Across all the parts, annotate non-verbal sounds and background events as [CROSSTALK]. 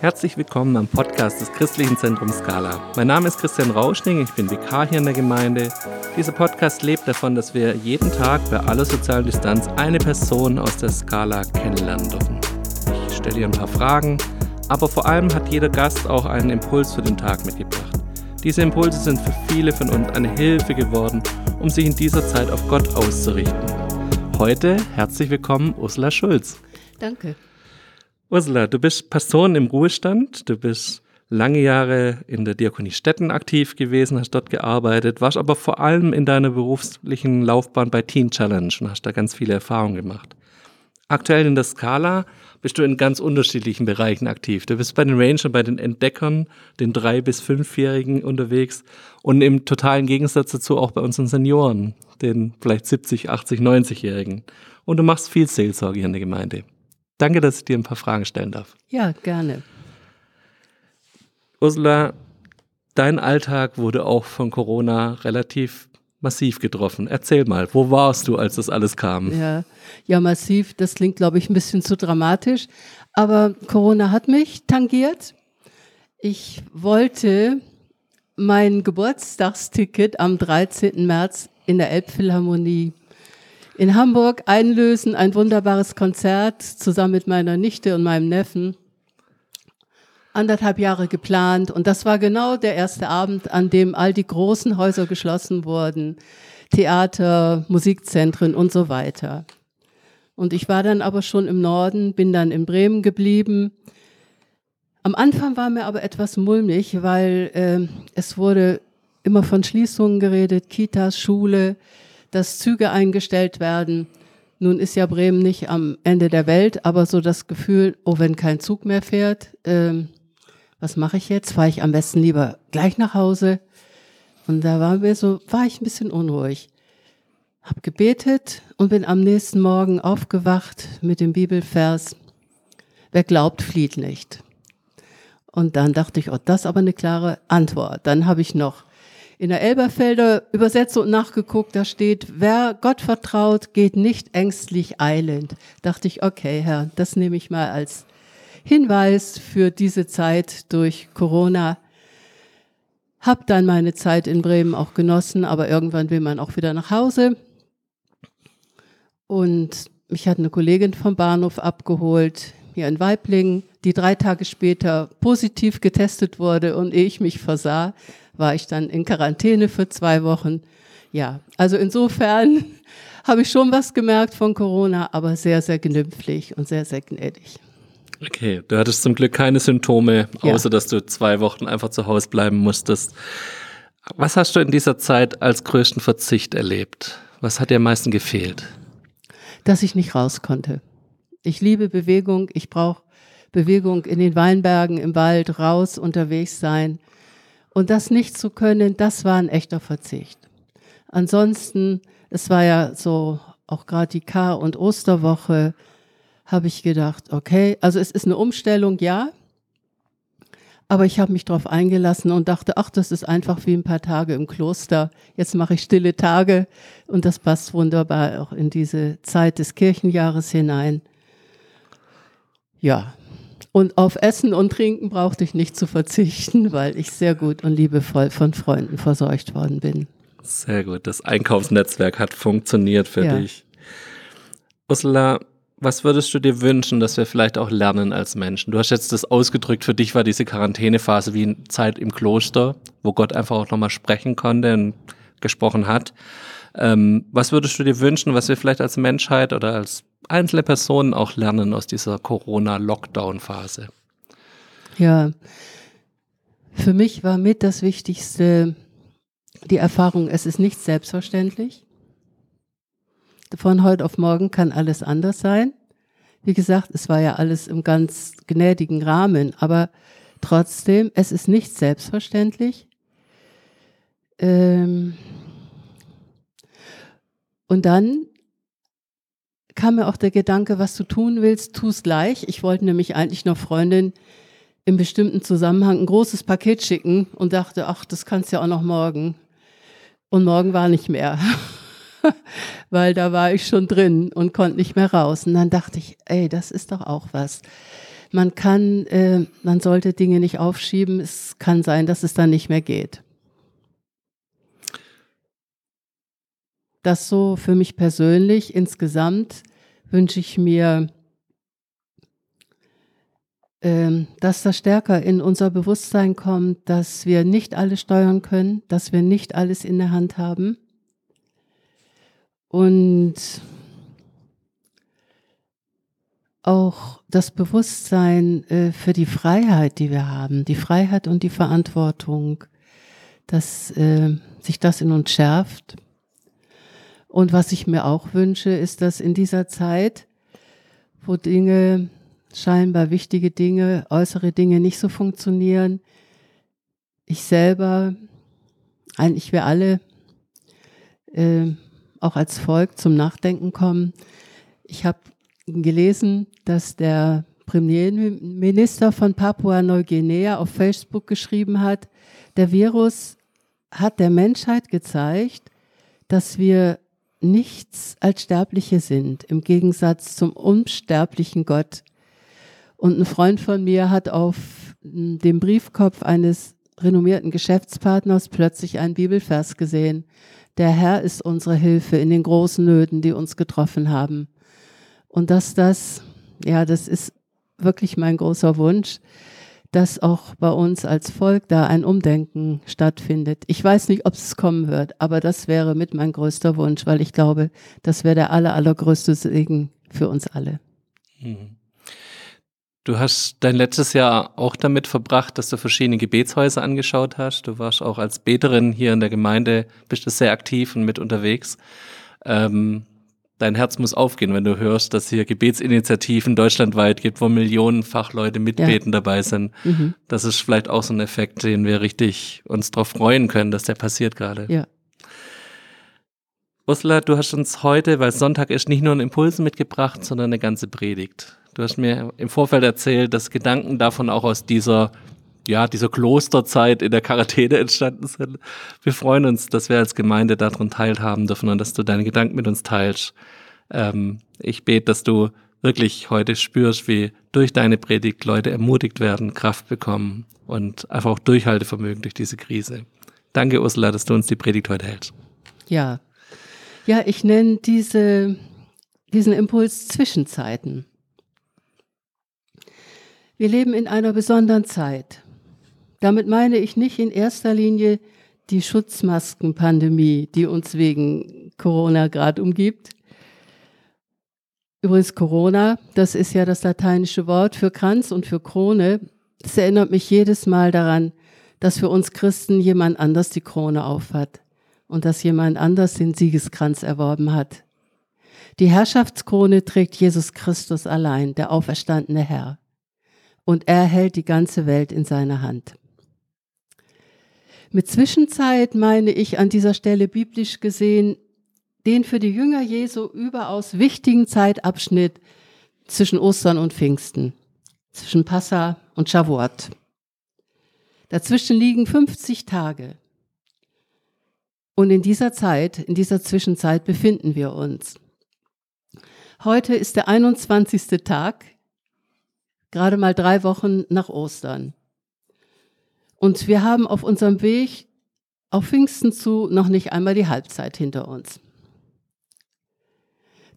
Herzlich willkommen am Podcast des Christlichen Zentrums Scala. Mein Name ist Christian Rauschning, ich bin Vikar hier in der Gemeinde. Dieser Podcast lebt davon, dass wir jeden Tag bei aller sozialen Distanz eine Person aus der Scala kennenlernen dürfen. Ich stelle dir ein paar Fragen, aber vor allem hat jeder Gast auch einen Impuls für den Tag mitgebracht. Diese Impulse sind für viele von uns eine Hilfe geworden, um sich in dieser Zeit auf Gott auszurichten. Heute herzlich willkommen Ursula Schulz. Danke. Ursula, du bist Pastorin im Ruhestand, du bist lange Jahre in der Diakonie Stetten aktiv gewesen, hast dort gearbeitet, warst aber vor allem in deiner beruflichen Laufbahn bei Teen Challenge und hast da ganz viele Erfahrungen gemacht. Aktuell in der Skala bist du in ganz unterschiedlichen Bereichen aktiv. Du bist bei den Rangern, bei den Entdeckern, den drei- bis fünfjährigen unterwegs und im totalen Gegensatz dazu auch bei unseren Senioren, den vielleicht 70, 80, 90-Jährigen. Und du machst viel Seelsorge in der Gemeinde. Danke, dass ich dir ein paar Fragen stellen darf. Ja, gerne. Ursula, dein Alltag wurde auch von Corona relativ massiv getroffen. Erzähl mal, wo warst du, als das alles kam? Ja, ja massiv, das klingt, glaube ich, ein bisschen zu dramatisch. Aber Corona hat mich tangiert. Ich wollte mein Geburtstagsticket am 13. März in der Elbphilharmonie in Hamburg einlösen, ein wunderbares Konzert zusammen mit meiner Nichte und meinem Neffen. Anderthalb Jahre geplant und das war genau der erste Abend, an dem all die großen Häuser geschlossen wurden, Theater, Musikzentren und so weiter. Und ich war dann aber schon im Norden, bin dann in Bremen geblieben. Am Anfang war mir aber etwas mulmig, weil äh, es wurde immer von Schließungen geredet, Kitas, Schule, dass Züge eingestellt werden. Nun ist ja Bremen nicht am Ende der Welt, aber so das Gefühl, oh, wenn kein Zug mehr fährt, ähm, was mache ich jetzt? Fahre ich am besten lieber gleich nach Hause? Und da war mir so, war ich ein bisschen unruhig. Hab gebetet und bin am nächsten Morgen aufgewacht mit dem Bibelvers, wer glaubt, flieht nicht. Und dann dachte ich, oh, das ist aber eine klare Antwort. Dann habe ich noch in der Elberfelder Übersetzung nachgeguckt, da steht, wer Gott vertraut, geht nicht ängstlich eilend. Dachte ich, okay, Herr, das nehme ich mal als Hinweis für diese Zeit durch Corona. Hab dann meine Zeit in Bremen auch genossen, aber irgendwann will man auch wieder nach Hause. Und mich hat eine Kollegin vom Bahnhof abgeholt, hier in Weiblingen, die drei Tage später positiv getestet wurde und ehe ich mich versah, war ich dann in Quarantäne für zwei Wochen. Ja, also insofern [LAUGHS] habe ich schon was gemerkt von Corona, aber sehr, sehr gnümpflich und sehr, sehr gnädig. Okay, du hattest zum Glück keine Symptome, außer ja. dass du zwei Wochen einfach zu Hause bleiben musstest. Was hast du in dieser Zeit als größten Verzicht erlebt? Was hat dir am meisten gefehlt? Dass ich nicht raus konnte. Ich liebe Bewegung, ich brauche Bewegung in den Weinbergen, im Wald, raus, unterwegs sein. Und das nicht zu können, das war ein echter Verzicht. Ansonsten, es war ja so auch gerade die Kar- und Osterwoche, habe ich gedacht, okay, also es ist eine Umstellung, ja, aber ich habe mich darauf eingelassen und dachte, ach, das ist einfach wie ein paar Tage im Kloster. Jetzt mache ich stille Tage und das passt wunderbar auch in diese Zeit des Kirchenjahres hinein. Ja, und auf Essen und Trinken brauchte ich nicht zu verzichten, weil ich sehr gut und liebevoll von Freunden versorgt worden bin. Sehr gut. Das Einkaufsnetzwerk hat funktioniert für ja. dich. Ursula, was würdest du dir wünschen, dass wir vielleicht auch lernen als Menschen? Du hast jetzt das ausgedrückt, für dich war diese Quarantänephase wie eine Zeit im Kloster, wo Gott einfach auch nochmal sprechen konnte und gesprochen hat. Ähm, was würdest du dir wünschen, was wir vielleicht als Menschheit oder als einzelne Personen auch lernen aus dieser Corona-Lockdown-Phase? Ja, für mich war mit das Wichtigste die Erfahrung, es ist nicht selbstverständlich. Von heute auf morgen kann alles anders sein. Wie gesagt, es war ja alles im ganz gnädigen Rahmen, aber trotzdem, es ist nicht selbstverständlich. Ähm und dann kam mir auch der Gedanke, was du tun willst, tu es gleich. Ich wollte nämlich eigentlich noch Freundin im bestimmten Zusammenhang ein großes Paket schicken und dachte, ach, das kannst du ja auch noch morgen. Und morgen war nicht mehr, [LAUGHS] weil da war ich schon drin und konnte nicht mehr raus. Und dann dachte ich, ey, das ist doch auch was. man kann, äh, man sollte Dinge nicht aufschieben. Es kann sein, dass es dann nicht mehr geht. Das so für mich persönlich. Insgesamt wünsche ich mir, äh, dass das stärker in unser Bewusstsein kommt, dass wir nicht alles steuern können, dass wir nicht alles in der Hand haben. Und auch das Bewusstsein äh, für die Freiheit, die wir haben, die Freiheit und die Verantwortung, dass äh, sich das in uns schärft. Und was ich mir auch wünsche, ist, dass in dieser Zeit, wo Dinge, scheinbar wichtige Dinge, äußere Dinge nicht so funktionieren, ich selber, eigentlich wir alle, äh, auch als Volk zum Nachdenken kommen. Ich habe gelesen, dass der Premierminister von Papua-Neuguinea auf Facebook geschrieben hat, der Virus hat der Menschheit gezeigt, dass wir nichts als Sterbliche sind, im Gegensatz zum unsterblichen Gott. Und ein Freund von mir hat auf dem Briefkopf eines renommierten Geschäftspartners plötzlich einen Bibelvers gesehen. Der Herr ist unsere Hilfe in den großen Nöten, die uns getroffen haben. Und dass das, ja, das ist wirklich mein großer Wunsch, dass auch bei uns als Volk da ein Umdenken stattfindet. Ich weiß nicht, ob es kommen wird, aber das wäre mit mein größter Wunsch, weil ich glaube, das wäre der aller, allergrößte Segen für uns alle. Mhm. Du hast dein letztes Jahr auch damit verbracht, dass du verschiedene Gebetshäuser angeschaut hast. Du warst auch als Beterin hier in der Gemeinde, bist du sehr aktiv und mit unterwegs. Ähm, dein Herz muss aufgehen, wenn du hörst, dass hier Gebetsinitiativen deutschlandweit gibt, wo Millionen Fachleute mitbeten ja. dabei sind. Mhm. Das ist vielleicht auch so ein Effekt, den wir richtig uns darauf freuen können, dass der passiert gerade. Ja. Ursula, du hast uns heute, weil Sonntag ist, nicht nur einen Impuls mitgebracht, sondern eine ganze Predigt. Du hast mir im Vorfeld erzählt, dass Gedanken davon auch aus dieser ja, dieser Klosterzeit in der Karatede entstanden sind. Wir freuen uns, dass wir als Gemeinde daran teilhaben dürfen und dass du deine Gedanken mit uns teilst. Ähm, ich bete, dass du wirklich heute spürst, wie durch deine Predigt Leute ermutigt werden, Kraft bekommen und einfach auch Durchhaltevermögen durch diese Krise. Danke, Ursula, dass du uns die Predigt heute hältst. Ja, ja, ich nenne diese, diesen Impuls Zwischenzeiten. Wir leben in einer besonderen Zeit. Damit meine ich nicht in erster Linie die Schutzmaskenpandemie, die uns wegen Corona gerade umgibt. Übrigens Corona, das ist ja das lateinische Wort für Kranz und für Krone. Das erinnert mich jedes Mal daran, dass für uns Christen jemand anders die Krone aufhat und dass jemand anders den Siegeskranz erworben hat. Die Herrschaftskrone trägt Jesus Christus allein, der auferstandene Herr. Und er hält die ganze Welt in seiner Hand. Mit Zwischenzeit meine ich an dieser Stelle biblisch gesehen den für die Jünger Jesu überaus wichtigen Zeitabschnitt zwischen Ostern und Pfingsten, zwischen Passa und Shavuot. Dazwischen liegen 50 Tage. Und in dieser Zeit, in dieser Zwischenzeit befinden wir uns. Heute ist der 21. Tag, gerade mal drei Wochen nach Ostern. Und wir haben auf unserem Weg auf Pfingsten zu noch nicht einmal die Halbzeit hinter uns.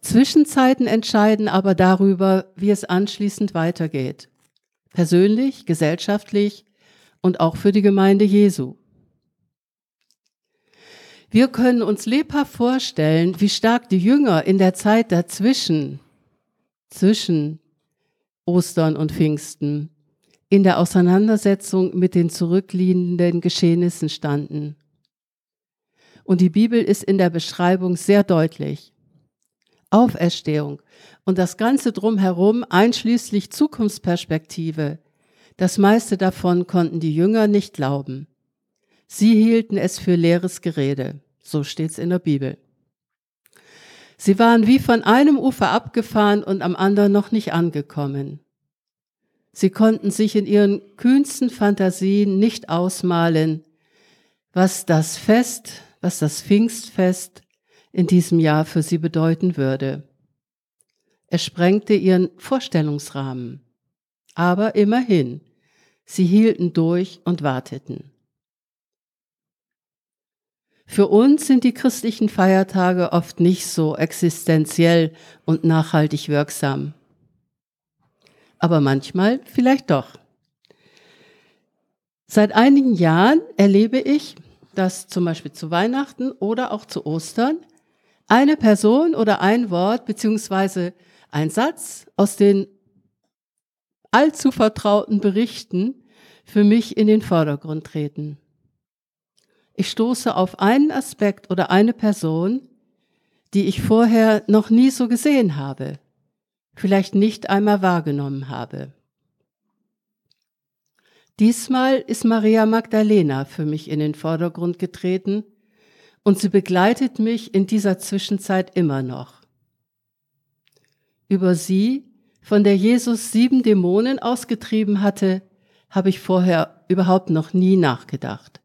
Zwischenzeiten entscheiden aber darüber, wie es anschließend weitergeht. Persönlich, gesellschaftlich und auch für die Gemeinde Jesu. Wir können uns lebhaft vorstellen, wie stark die Jünger in der Zeit dazwischen, zwischen Ostern und Pfingsten, in der Auseinandersetzung mit den zurückliegenden Geschehnissen standen. Und die Bibel ist in der Beschreibung sehr deutlich. Auferstehung und das Ganze drumherum, einschließlich Zukunftsperspektive, das meiste davon konnten die Jünger nicht glauben. Sie hielten es für leeres Gerede, so steht's in der Bibel. Sie waren wie von einem Ufer abgefahren und am anderen noch nicht angekommen. Sie konnten sich in ihren kühnsten Fantasien nicht ausmalen, was das Fest, was das Pfingstfest in diesem Jahr für sie bedeuten würde. Es sprengte ihren Vorstellungsrahmen. Aber immerhin, sie hielten durch und warteten. Für uns sind die christlichen Feiertage oft nicht so existenziell und nachhaltig wirksam. Aber manchmal vielleicht doch. Seit einigen Jahren erlebe ich, dass zum Beispiel zu Weihnachten oder auch zu Ostern eine Person oder ein Wort beziehungsweise ein Satz aus den allzu vertrauten Berichten für mich in den Vordergrund treten. Ich stoße auf einen Aspekt oder eine Person, die ich vorher noch nie so gesehen habe, vielleicht nicht einmal wahrgenommen habe. Diesmal ist Maria Magdalena für mich in den Vordergrund getreten und sie begleitet mich in dieser Zwischenzeit immer noch. Über sie, von der Jesus sieben Dämonen ausgetrieben hatte, habe ich vorher überhaupt noch nie nachgedacht.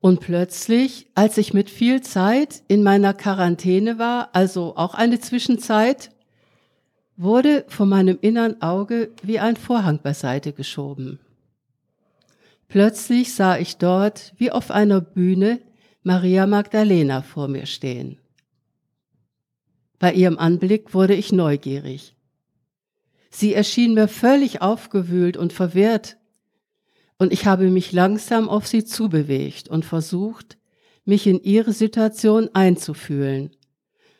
Und plötzlich, als ich mit viel Zeit in meiner Quarantäne war, also auch eine Zwischenzeit, wurde vor meinem innern Auge wie ein Vorhang beiseite geschoben. Plötzlich sah ich dort, wie auf einer Bühne, Maria Magdalena vor mir stehen. Bei ihrem Anblick wurde ich neugierig. Sie erschien mir völlig aufgewühlt und verwirrt, und ich habe mich langsam auf sie zubewegt und versucht, mich in ihre Situation einzufühlen,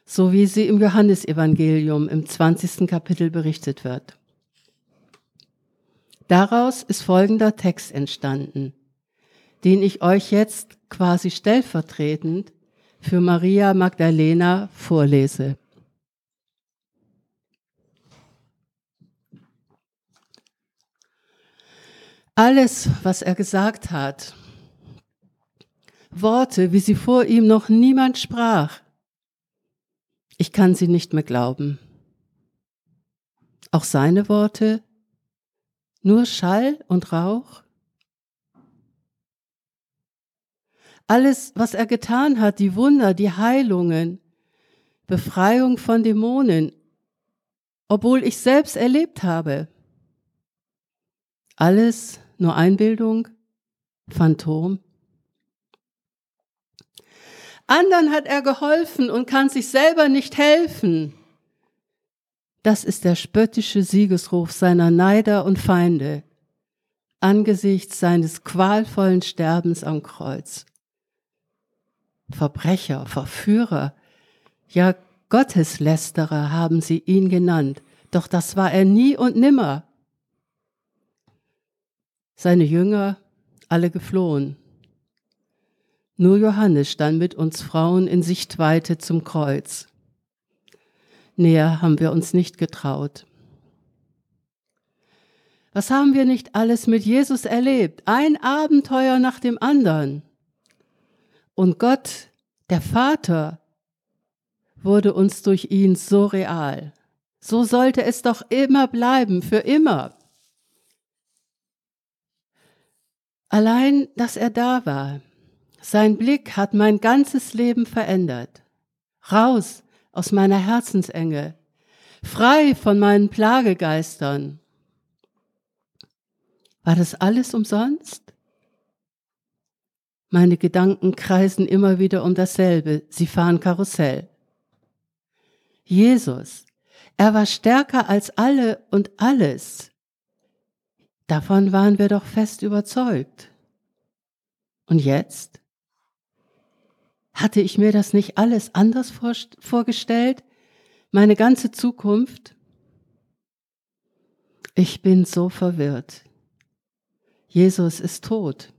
so wie sie im Johannesevangelium im 20. Kapitel berichtet wird. Daraus ist folgender Text entstanden, den ich euch jetzt quasi stellvertretend für Maria Magdalena vorlese. Alles, was er gesagt hat, Worte, wie sie vor ihm noch niemand sprach, ich kann sie nicht mehr glauben. Auch seine Worte, nur Schall und Rauch. Alles, was er getan hat, die Wunder, die Heilungen, Befreiung von Dämonen, obwohl ich selbst erlebt habe. Alles nur Einbildung? Phantom? Andern hat er geholfen und kann sich selber nicht helfen. Das ist der spöttische Siegesruf seiner Neider und Feinde angesichts seines qualvollen Sterbens am Kreuz. Verbrecher, Verführer, ja Gotteslästerer haben sie ihn genannt, doch das war er nie und nimmer seine Jünger alle geflohen. Nur Johannes stand mit uns Frauen in Sichtweite zum Kreuz. Näher haben wir uns nicht getraut. Was haben wir nicht alles mit Jesus erlebt? Ein Abenteuer nach dem anderen. Und Gott, der Vater, wurde uns durch ihn so real. So sollte es doch immer bleiben, für immer. Allein, dass er da war. Sein Blick hat mein ganzes Leben verändert. Raus aus meiner Herzensenge. Frei von meinen Plagegeistern. War das alles umsonst? Meine Gedanken kreisen immer wieder um dasselbe. Sie fahren Karussell. Jesus, er war stärker als alle und alles. Davon waren wir doch fest überzeugt. Und jetzt? Hatte ich mir das nicht alles anders vorgestellt? Meine ganze Zukunft? Ich bin so verwirrt. Jesus ist tot.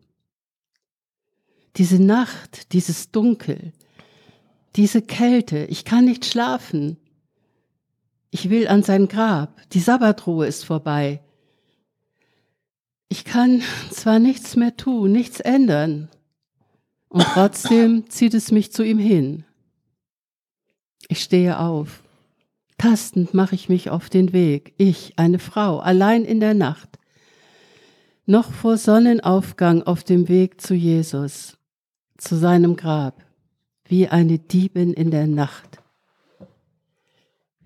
Diese Nacht, dieses Dunkel, diese Kälte, ich kann nicht schlafen. Ich will an sein Grab, die Sabbatruhe ist vorbei, ich kann zwar nichts mehr tun, nichts ändern, und trotzdem zieht es mich zu ihm hin. Ich stehe auf. Tastend mache ich mich auf den Weg, ich, eine Frau, allein in der Nacht, noch vor Sonnenaufgang auf dem Weg zu Jesus, zu seinem Grab, wie eine Diebin in der Nacht.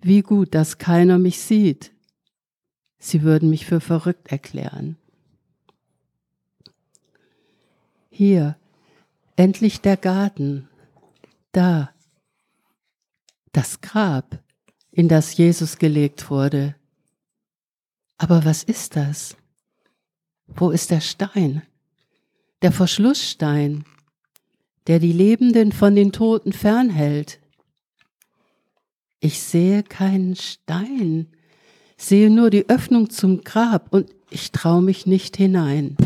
Wie gut, dass keiner mich sieht. Sie würden mich für verrückt erklären. Hier, endlich der Garten. Da, das Grab, in das Jesus gelegt wurde. Aber was ist das? Wo ist der Stein? Der Verschlussstein, der die Lebenden von den Toten fernhält. Ich sehe keinen Stein, sehe nur die Öffnung zum Grab und ich traue mich nicht hinein.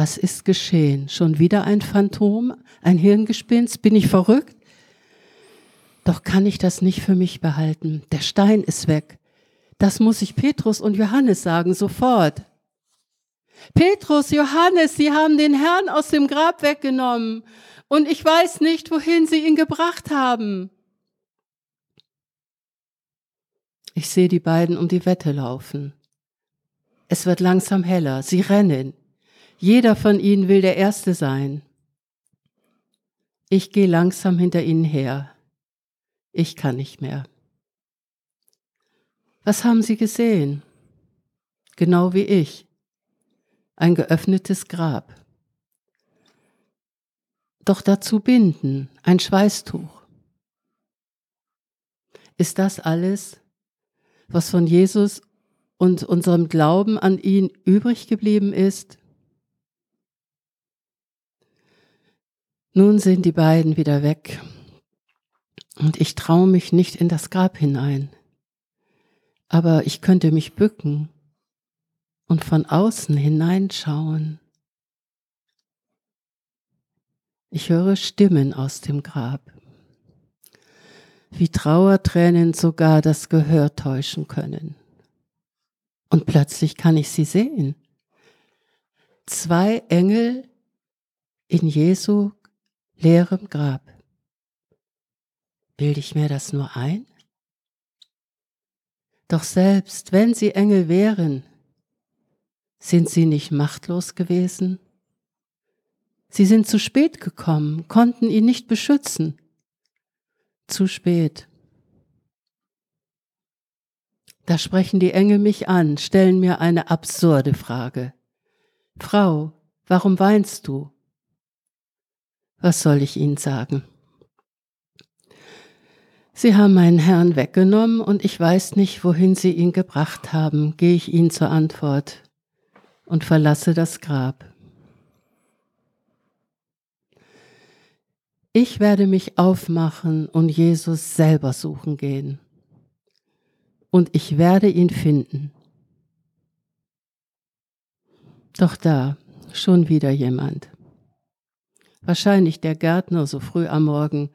Was ist geschehen? Schon wieder ein Phantom, ein Hirngespinst? Bin ich verrückt? Doch kann ich das nicht für mich behalten. Der Stein ist weg. Das muss ich Petrus und Johannes sagen, sofort. Petrus, Johannes, sie haben den Herrn aus dem Grab weggenommen und ich weiß nicht, wohin sie ihn gebracht haben. Ich sehe die beiden um die Wette laufen. Es wird langsam heller, sie rennen. Jeder von ihnen will der Erste sein. Ich gehe langsam hinter ihnen her. Ich kann nicht mehr. Was haben Sie gesehen? Genau wie ich. Ein geöffnetes Grab. Doch dazu binden, ein Schweißtuch. Ist das alles, was von Jesus und unserem Glauben an ihn übrig geblieben ist? Nun sind die beiden wieder weg und ich traue mich nicht in das Grab hinein. Aber ich könnte mich bücken und von außen hineinschauen. Ich höre Stimmen aus dem Grab, wie Trauertränen sogar das Gehör täuschen können. Und plötzlich kann ich sie sehen. Zwei Engel in Jesu leerem Grab. Bilde ich mir das nur ein? Doch selbst wenn sie Engel wären, sind sie nicht machtlos gewesen? Sie sind zu spät gekommen, konnten ihn nicht beschützen. Zu spät. Da sprechen die Engel mich an, stellen mir eine absurde Frage. Frau, warum weinst du? Was soll ich ihnen sagen? Sie haben meinen Herrn weggenommen und ich weiß nicht, wohin Sie ihn gebracht haben, gehe ich Ihnen zur Antwort und verlasse das Grab. Ich werde mich aufmachen und Jesus selber suchen gehen. Und ich werde ihn finden. Doch da, schon wieder jemand. Wahrscheinlich der Gärtner so früh am Morgen,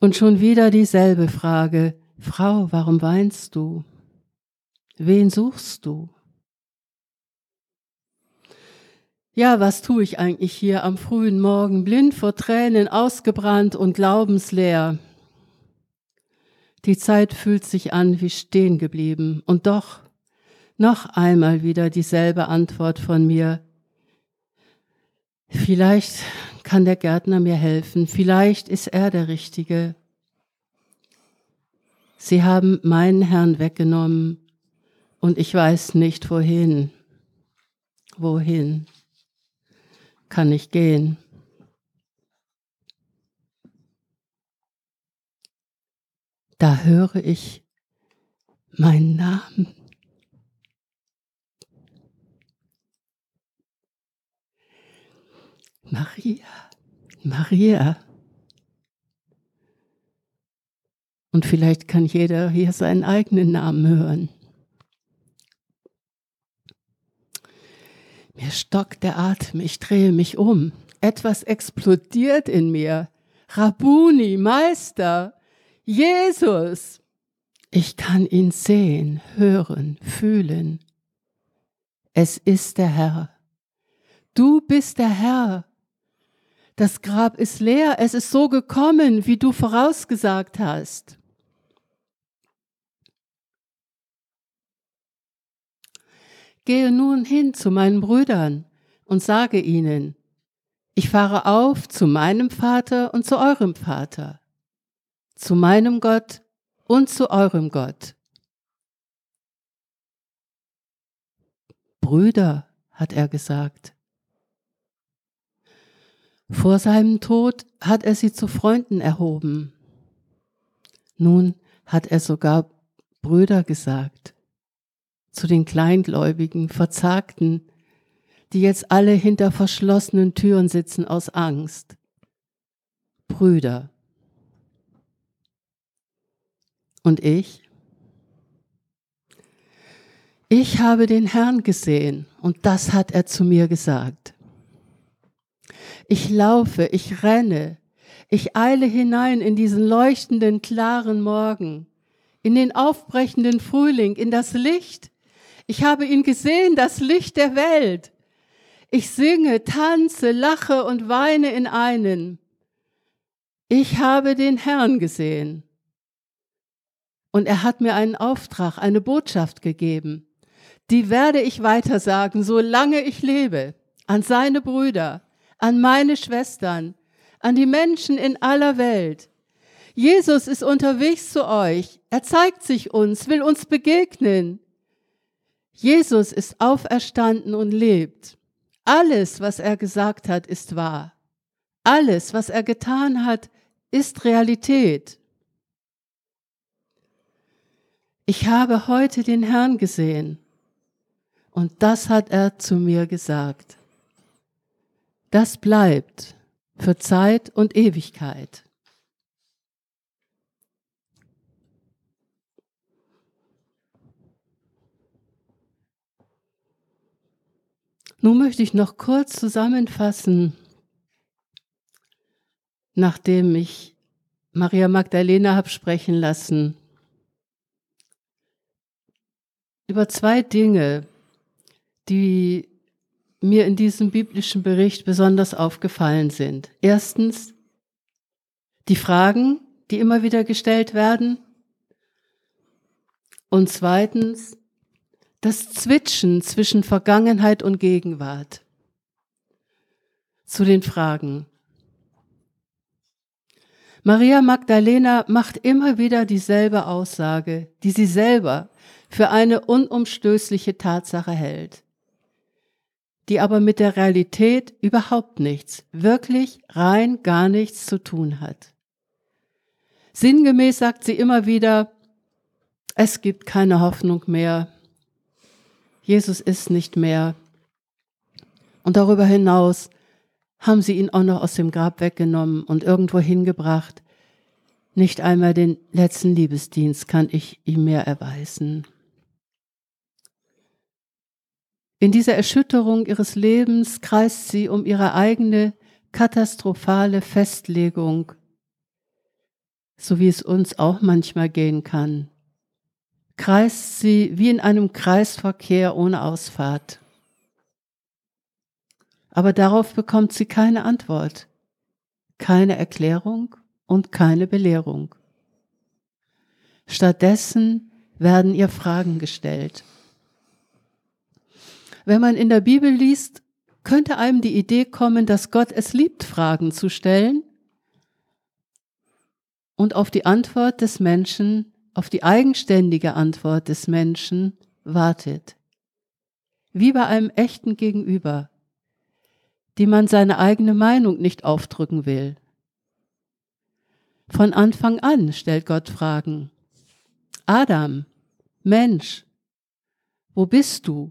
und schon wieder dieselbe Frage, Frau, warum weinst du? Wen suchst du? Ja, was tue ich eigentlich hier am frühen Morgen, blind vor Tränen, ausgebrannt und glaubensleer? Die Zeit fühlt sich an wie stehen geblieben und doch noch einmal wieder dieselbe Antwort von mir. Vielleicht kann der Gärtner mir helfen? Vielleicht ist er der Richtige. Sie haben meinen Herrn weggenommen und ich weiß nicht wohin. Wohin kann ich gehen? Da höre ich meinen Namen. Maria, Maria. Und vielleicht kann jeder hier seinen eigenen Namen hören. Mir stockt der Atem, ich drehe mich um. Etwas explodiert in mir. Rabuni, Meister, Jesus. Ich kann ihn sehen, hören, fühlen. Es ist der Herr. Du bist der Herr. Das Grab ist leer, es ist so gekommen, wie du vorausgesagt hast. Gehe nun hin zu meinen Brüdern und sage ihnen, ich fahre auf zu meinem Vater und zu eurem Vater, zu meinem Gott und zu eurem Gott. Brüder, hat er gesagt. Vor seinem Tod hat er sie zu Freunden erhoben. Nun hat er sogar Brüder gesagt, zu den Kleingläubigen, Verzagten, die jetzt alle hinter verschlossenen Türen sitzen aus Angst. Brüder. Und ich? Ich habe den Herrn gesehen und das hat er zu mir gesagt. Ich laufe, ich renne, ich eile hinein in diesen leuchtenden, klaren Morgen, in den aufbrechenden Frühling, in das Licht. Ich habe ihn gesehen, das Licht der Welt. Ich singe, tanze, lache und weine in einen. Ich habe den Herrn gesehen. Und er hat mir einen Auftrag, eine Botschaft gegeben. Die werde ich weitersagen, solange ich lebe, an seine Brüder, an meine Schwestern, an die Menschen in aller Welt. Jesus ist unterwegs zu euch. Er zeigt sich uns, will uns begegnen. Jesus ist auferstanden und lebt. Alles, was er gesagt hat, ist wahr. Alles, was er getan hat, ist Realität. Ich habe heute den Herrn gesehen und das hat er zu mir gesagt. Das bleibt für Zeit und Ewigkeit. Nun möchte ich noch kurz zusammenfassen, nachdem ich Maria Magdalena habe sprechen lassen, über zwei Dinge, die mir in diesem biblischen Bericht besonders aufgefallen sind. Erstens die Fragen, die immer wieder gestellt werden. Und zweitens das Zwitschen zwischen Vergangenheit und Gegenwart. Zu den Fragen. Maria Magdalena macht immer wieder dieselbe Aussage, die sie selber für eine unumstößliche Tatsache hält, die aber mit der Realität überhaupt nichts, wirklich rein gar nichts zu tun hat. Sinngemäß sagt sie immer wieder, es gibt keine Hoffnung mehr, Jesus ist nicht mehr. Und darüber hinaus haben sie ihn auch noch aus dem Grab weggenommen und irgendwo hingebracht. Nicht einmal den letzten Liebesdienst kann ich ihm mehr erweisen. In dieser Erschütterung ihres Lebens kreist sie um ihre eigene katastrophale Festlegung, so wie es uns auch manchmal gehen kann kreist sie wie in einem Kreisverkehr ohne Ausfahrt. Aber darauf bekommt sie keine Antwort, keine Erklärung und keine Belehrung. Stattdessen werden ihr Fragen gestellt. Wenn man in der Bibel liest, könnte einem die Idee kommen, dass Gott es liebt, Fragen zu stellen und auf die Antwort des Menschen auf die eigenständige Antwort des Menschen wartet. Wie bei einem echten Gegenüber, die man seine eigene Meinung nicht aufdrücken will. Von Anfang an stellt Gott Fragen. Adam, Mensch, wo bist du?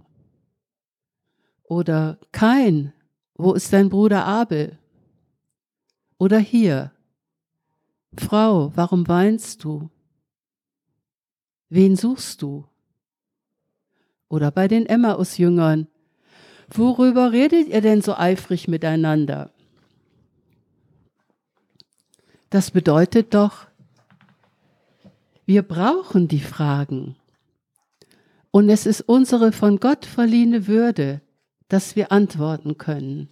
Oder Kain, wo ist dein Bruder Abel? Oder hier, Frau, warum weinst du? Wen suchst du? Oder bei den Emmaus-Jüngern, worüber redet ihr denn so eifrig miteinander? Das bedeutet doch, wir brauchen die Fragen. Und es ist unsere von Gott verliehene Würde, dass wir antworten können.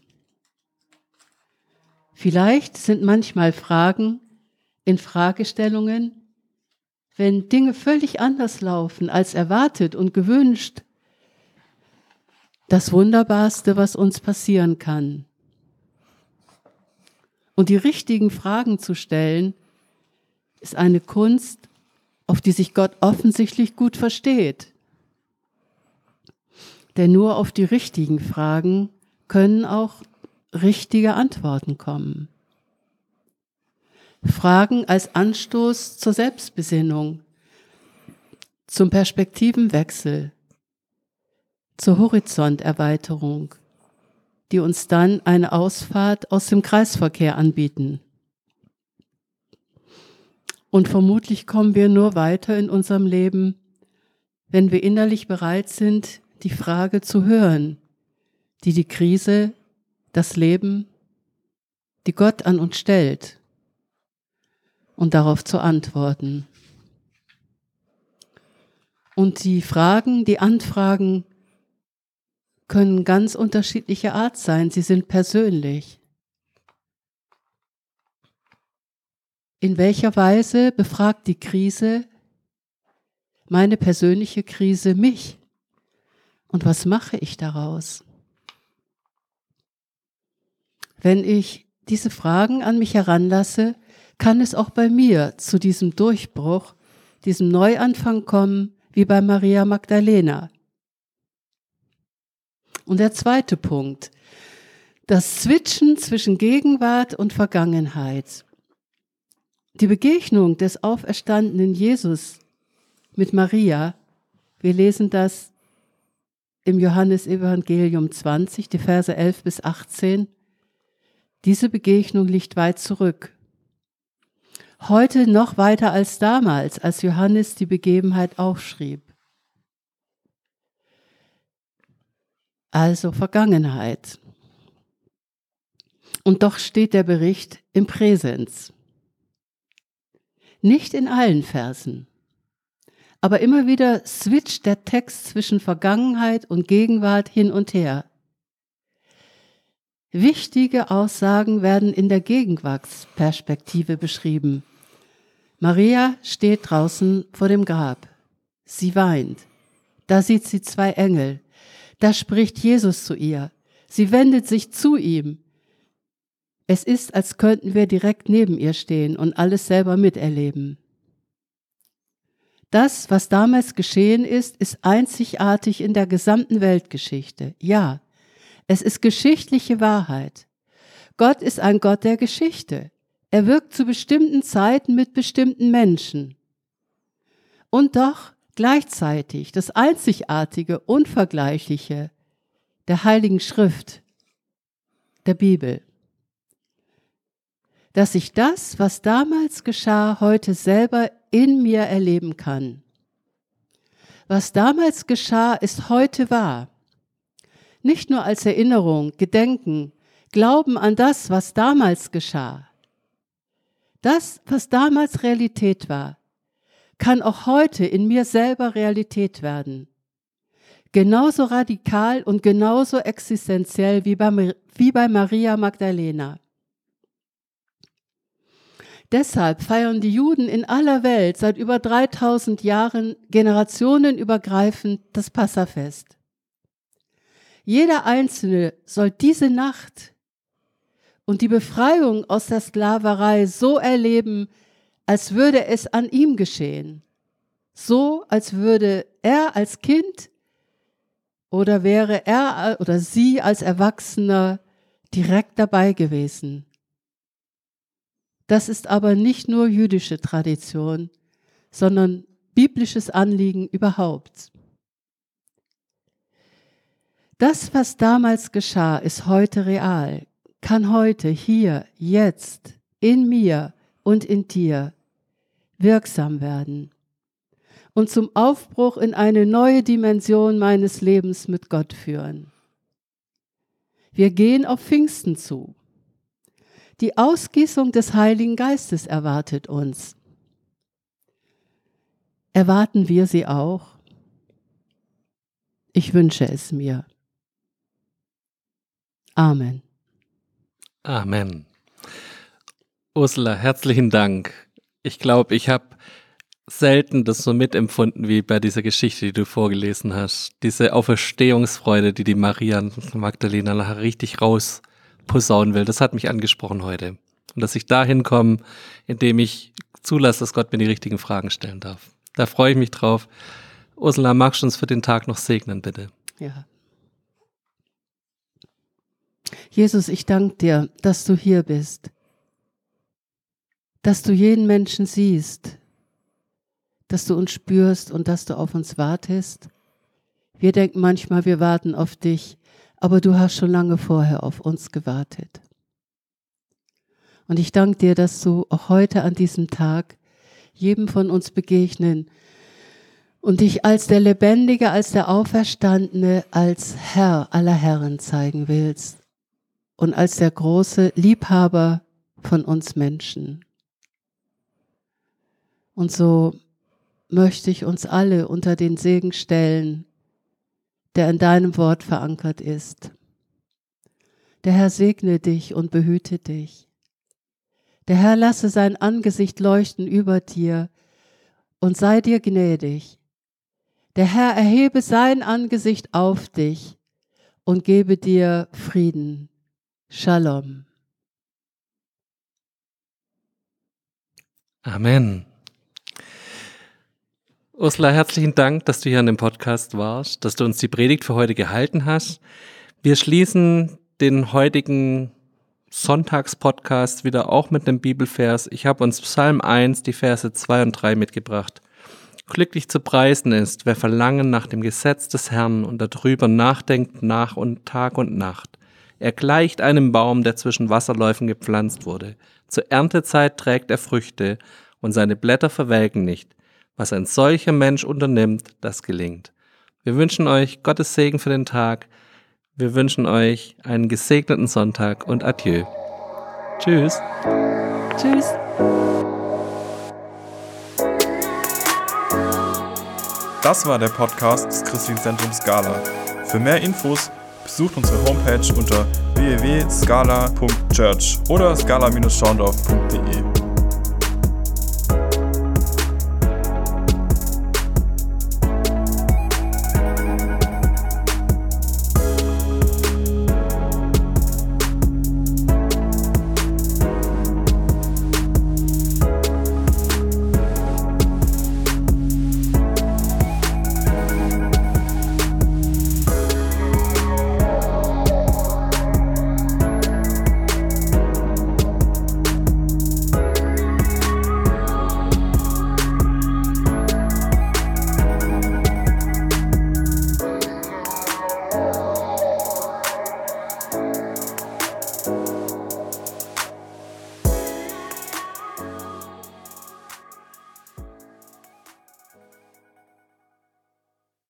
Vielleicht sind manchmal Fragen in Fragestellungen wenn Dinge völlig anders laufen als erwartet und gewünscht, das Wunderbarste, was uns passieren kann. Und die richtigen Fragen zu stellen, ist eine Kunst, auf die sich Gott offensichtlich gut versteht. Denn nur auf die richtigen Fragen können auch richtige Antworten kommen. Fragen als Anstoß zur Selbstbesinnung, zum Perspektivenwechsel, zur Horizonterweiterung, die uns dann eine Ausfahrt aus dem Kreisverkehr anbieten. Und vermutlich kommen wir nur weiter in unserem Leben, wenn wir innerlich bereit sind, die Frage zu hören, die die Krise, das Leben, die Gott an uns stellt und darauf zu antworten. Und die Fragen, die Anfragen können ganz unterschiedlicher Art sein. Sie sind persönlich. In welcher Weise befragt die Krise, meine persönliche Krise, mich? Und was mache ich daraus? Wenn ich diese Fragen an mich heranlasse, kann es auch bei mir zu diesem Durchbruch, diesem Neuanfang kommen, wie bei Maria Magdalena. Und der zweite Punkt, das Switchen zwischen Gegenwart und Vergangenheit. Die Begegnung des auferstandenen Jesus mit Maria, wir lesen das im Johannesevangelium 20, die Verse 11 bis 18. Diese Begegnung liegt weit zurück. Heute noch weiter als damals, als Johannes die Begebenheit aufschrieb. Also Vergangenheit. Und doch steht der Bericht im Präsens. Nicht in allen Versen. Aber immer wieder switcht der Text zwischen Vergangenheit und Gegenwart hin und her. Wichtige Aussagen werden in der Gegenwartsperspektive beschrieben. Maria steht draußen vor dem Grab. Sie weint. Da sieht sie zwei Engel. Da spricht Jesus zu ihr. Sie wendet sich zu ihm. Es ist, als könnten wir direkt neben ihr stehen und alles selber miterleben. Das, was damals geschehen ist, ist einzigartig in der gesamten Weltgeschichte. Ja, es ist geschichtliche Wahrheit. Gott ist ein Gott der Geschichte. Er wirkt zu bestimmten Zeiten mit bestimmten Menschen. Und doch gleichzeitig das Einzigartige, Unvergleichliche der Heiligen Schrift, der Bibel. Dass ich das, was damals geschah, heute selber in mir erleben kann. Was damals geschah, ist heute wahr nicht nur als Erinnerung, Gedenken, Glauben an das, was damals geschah. Das, was damals Realität war, kann auch heute in mir selber Realität werden. Genauso radikal und genauso existenziell wie bei, wie bei Maria Magdalena. Deshalb feiern die Juden in aller Welt seit über 3000 Jahren generationenübergreifend das Passafest. Jeder Einzelne soll diese Nacht und die Befreiung aus der Sklaverei so erleben, als würde es an ihm geschehen. So, als würde er als Kind oder wäre er oder sie als Erwachsener direkt dabei gewesen. Das ist aber nicht nur jüdische Tradition, sondern biblisches Anliegen überhaupt. Das, was damals geschah, ist heute real, kann heute, hier, jetzt, in mir und in dir wirksam werden und zum Aufbruch in eine neue Dimension meines Lebens mit Gott führen. Wir gehen auf Pfingsten zu. Die Ausgießung des Heiligen Geistes erwartet uns. Erwarten wir sie auch? Ich wünsche es mir. Amen. Amen. Ursula, herzlichen Dank. Ich glaube, ich habe selten das so mitempfunden wie bei dieser Geschichte, die du vorgelesen hast. Diese Auferstehungsfreude, die die Maria Magdalena nachher richtig rausposaunen will, das hat mich angesprochen heute. Und dass ich dahin komme, indem ich zulasse, dass Gott mir die richtigen Fragen stellen darf. Da freue ich mich drauf. Ursula, magst du uns für den Tag noch segnen, bitte? Ja. Jesus, ich danke dir, dass du hier bist, dass du jeden Menschen siehst, dass du uns spürst und dass du auf uns wartest. Wir denken manchmal, wir warten auf dich, aber du hast schon lange vorher auf uns gewartet. Und ich danke dir, dass du auch heute an diesem Tag jedem von uns begegnen und dich als der Lebendige, als der Auferstandene, als Herr aller Herren zeigen willst und als der große Liebhaber von uns Menschen. Und so möchte ich uns alle unter den Segen stellen, der in deinem Wort verankert ist. Der Herr segne dich und behüte dich. Der Herr lasse sein Angesicht leuchten über dir und sei dir gnädig. Der Herr erhebe sein Angesicht auf dich und gebe dir Frieden. Shalom. Amen. Ursula, herzlichen Dank, dass du hier an dem Podcast warst, dass du uns die Predigt für heute gehalten hast. Wir schließen den heutigen Sonntagspodcast wieder auch mit einem Bibelvers. Ich habe uns Psalm 1, die Verse 2 und 3 mitgebracht. Glücklich zu preisen ist, wer Verlangen nach dem Gesetz des Herrn und darüber nachdenkt nach und Tag und Nacht. Er gleicht einem Baum, der zwischen Wasserläufen gepflanzt wurde. Zur Erntezeit trägt er Früchte und seine Blätter verwelken nicht. Was ein solcher Mensch unternimmt, das gelingt. Wir wünschen euch Gottes Segen für den Tag. Wir wünschen euch einen gesegneten Sonntag und Adieu. Tschüss. Tschüss. Das war der Podcast des Christlichen Zentrums Scala. Für mehr Infos besucht unsere Homepage unter www.scala.church oder scala-schaundorf.de.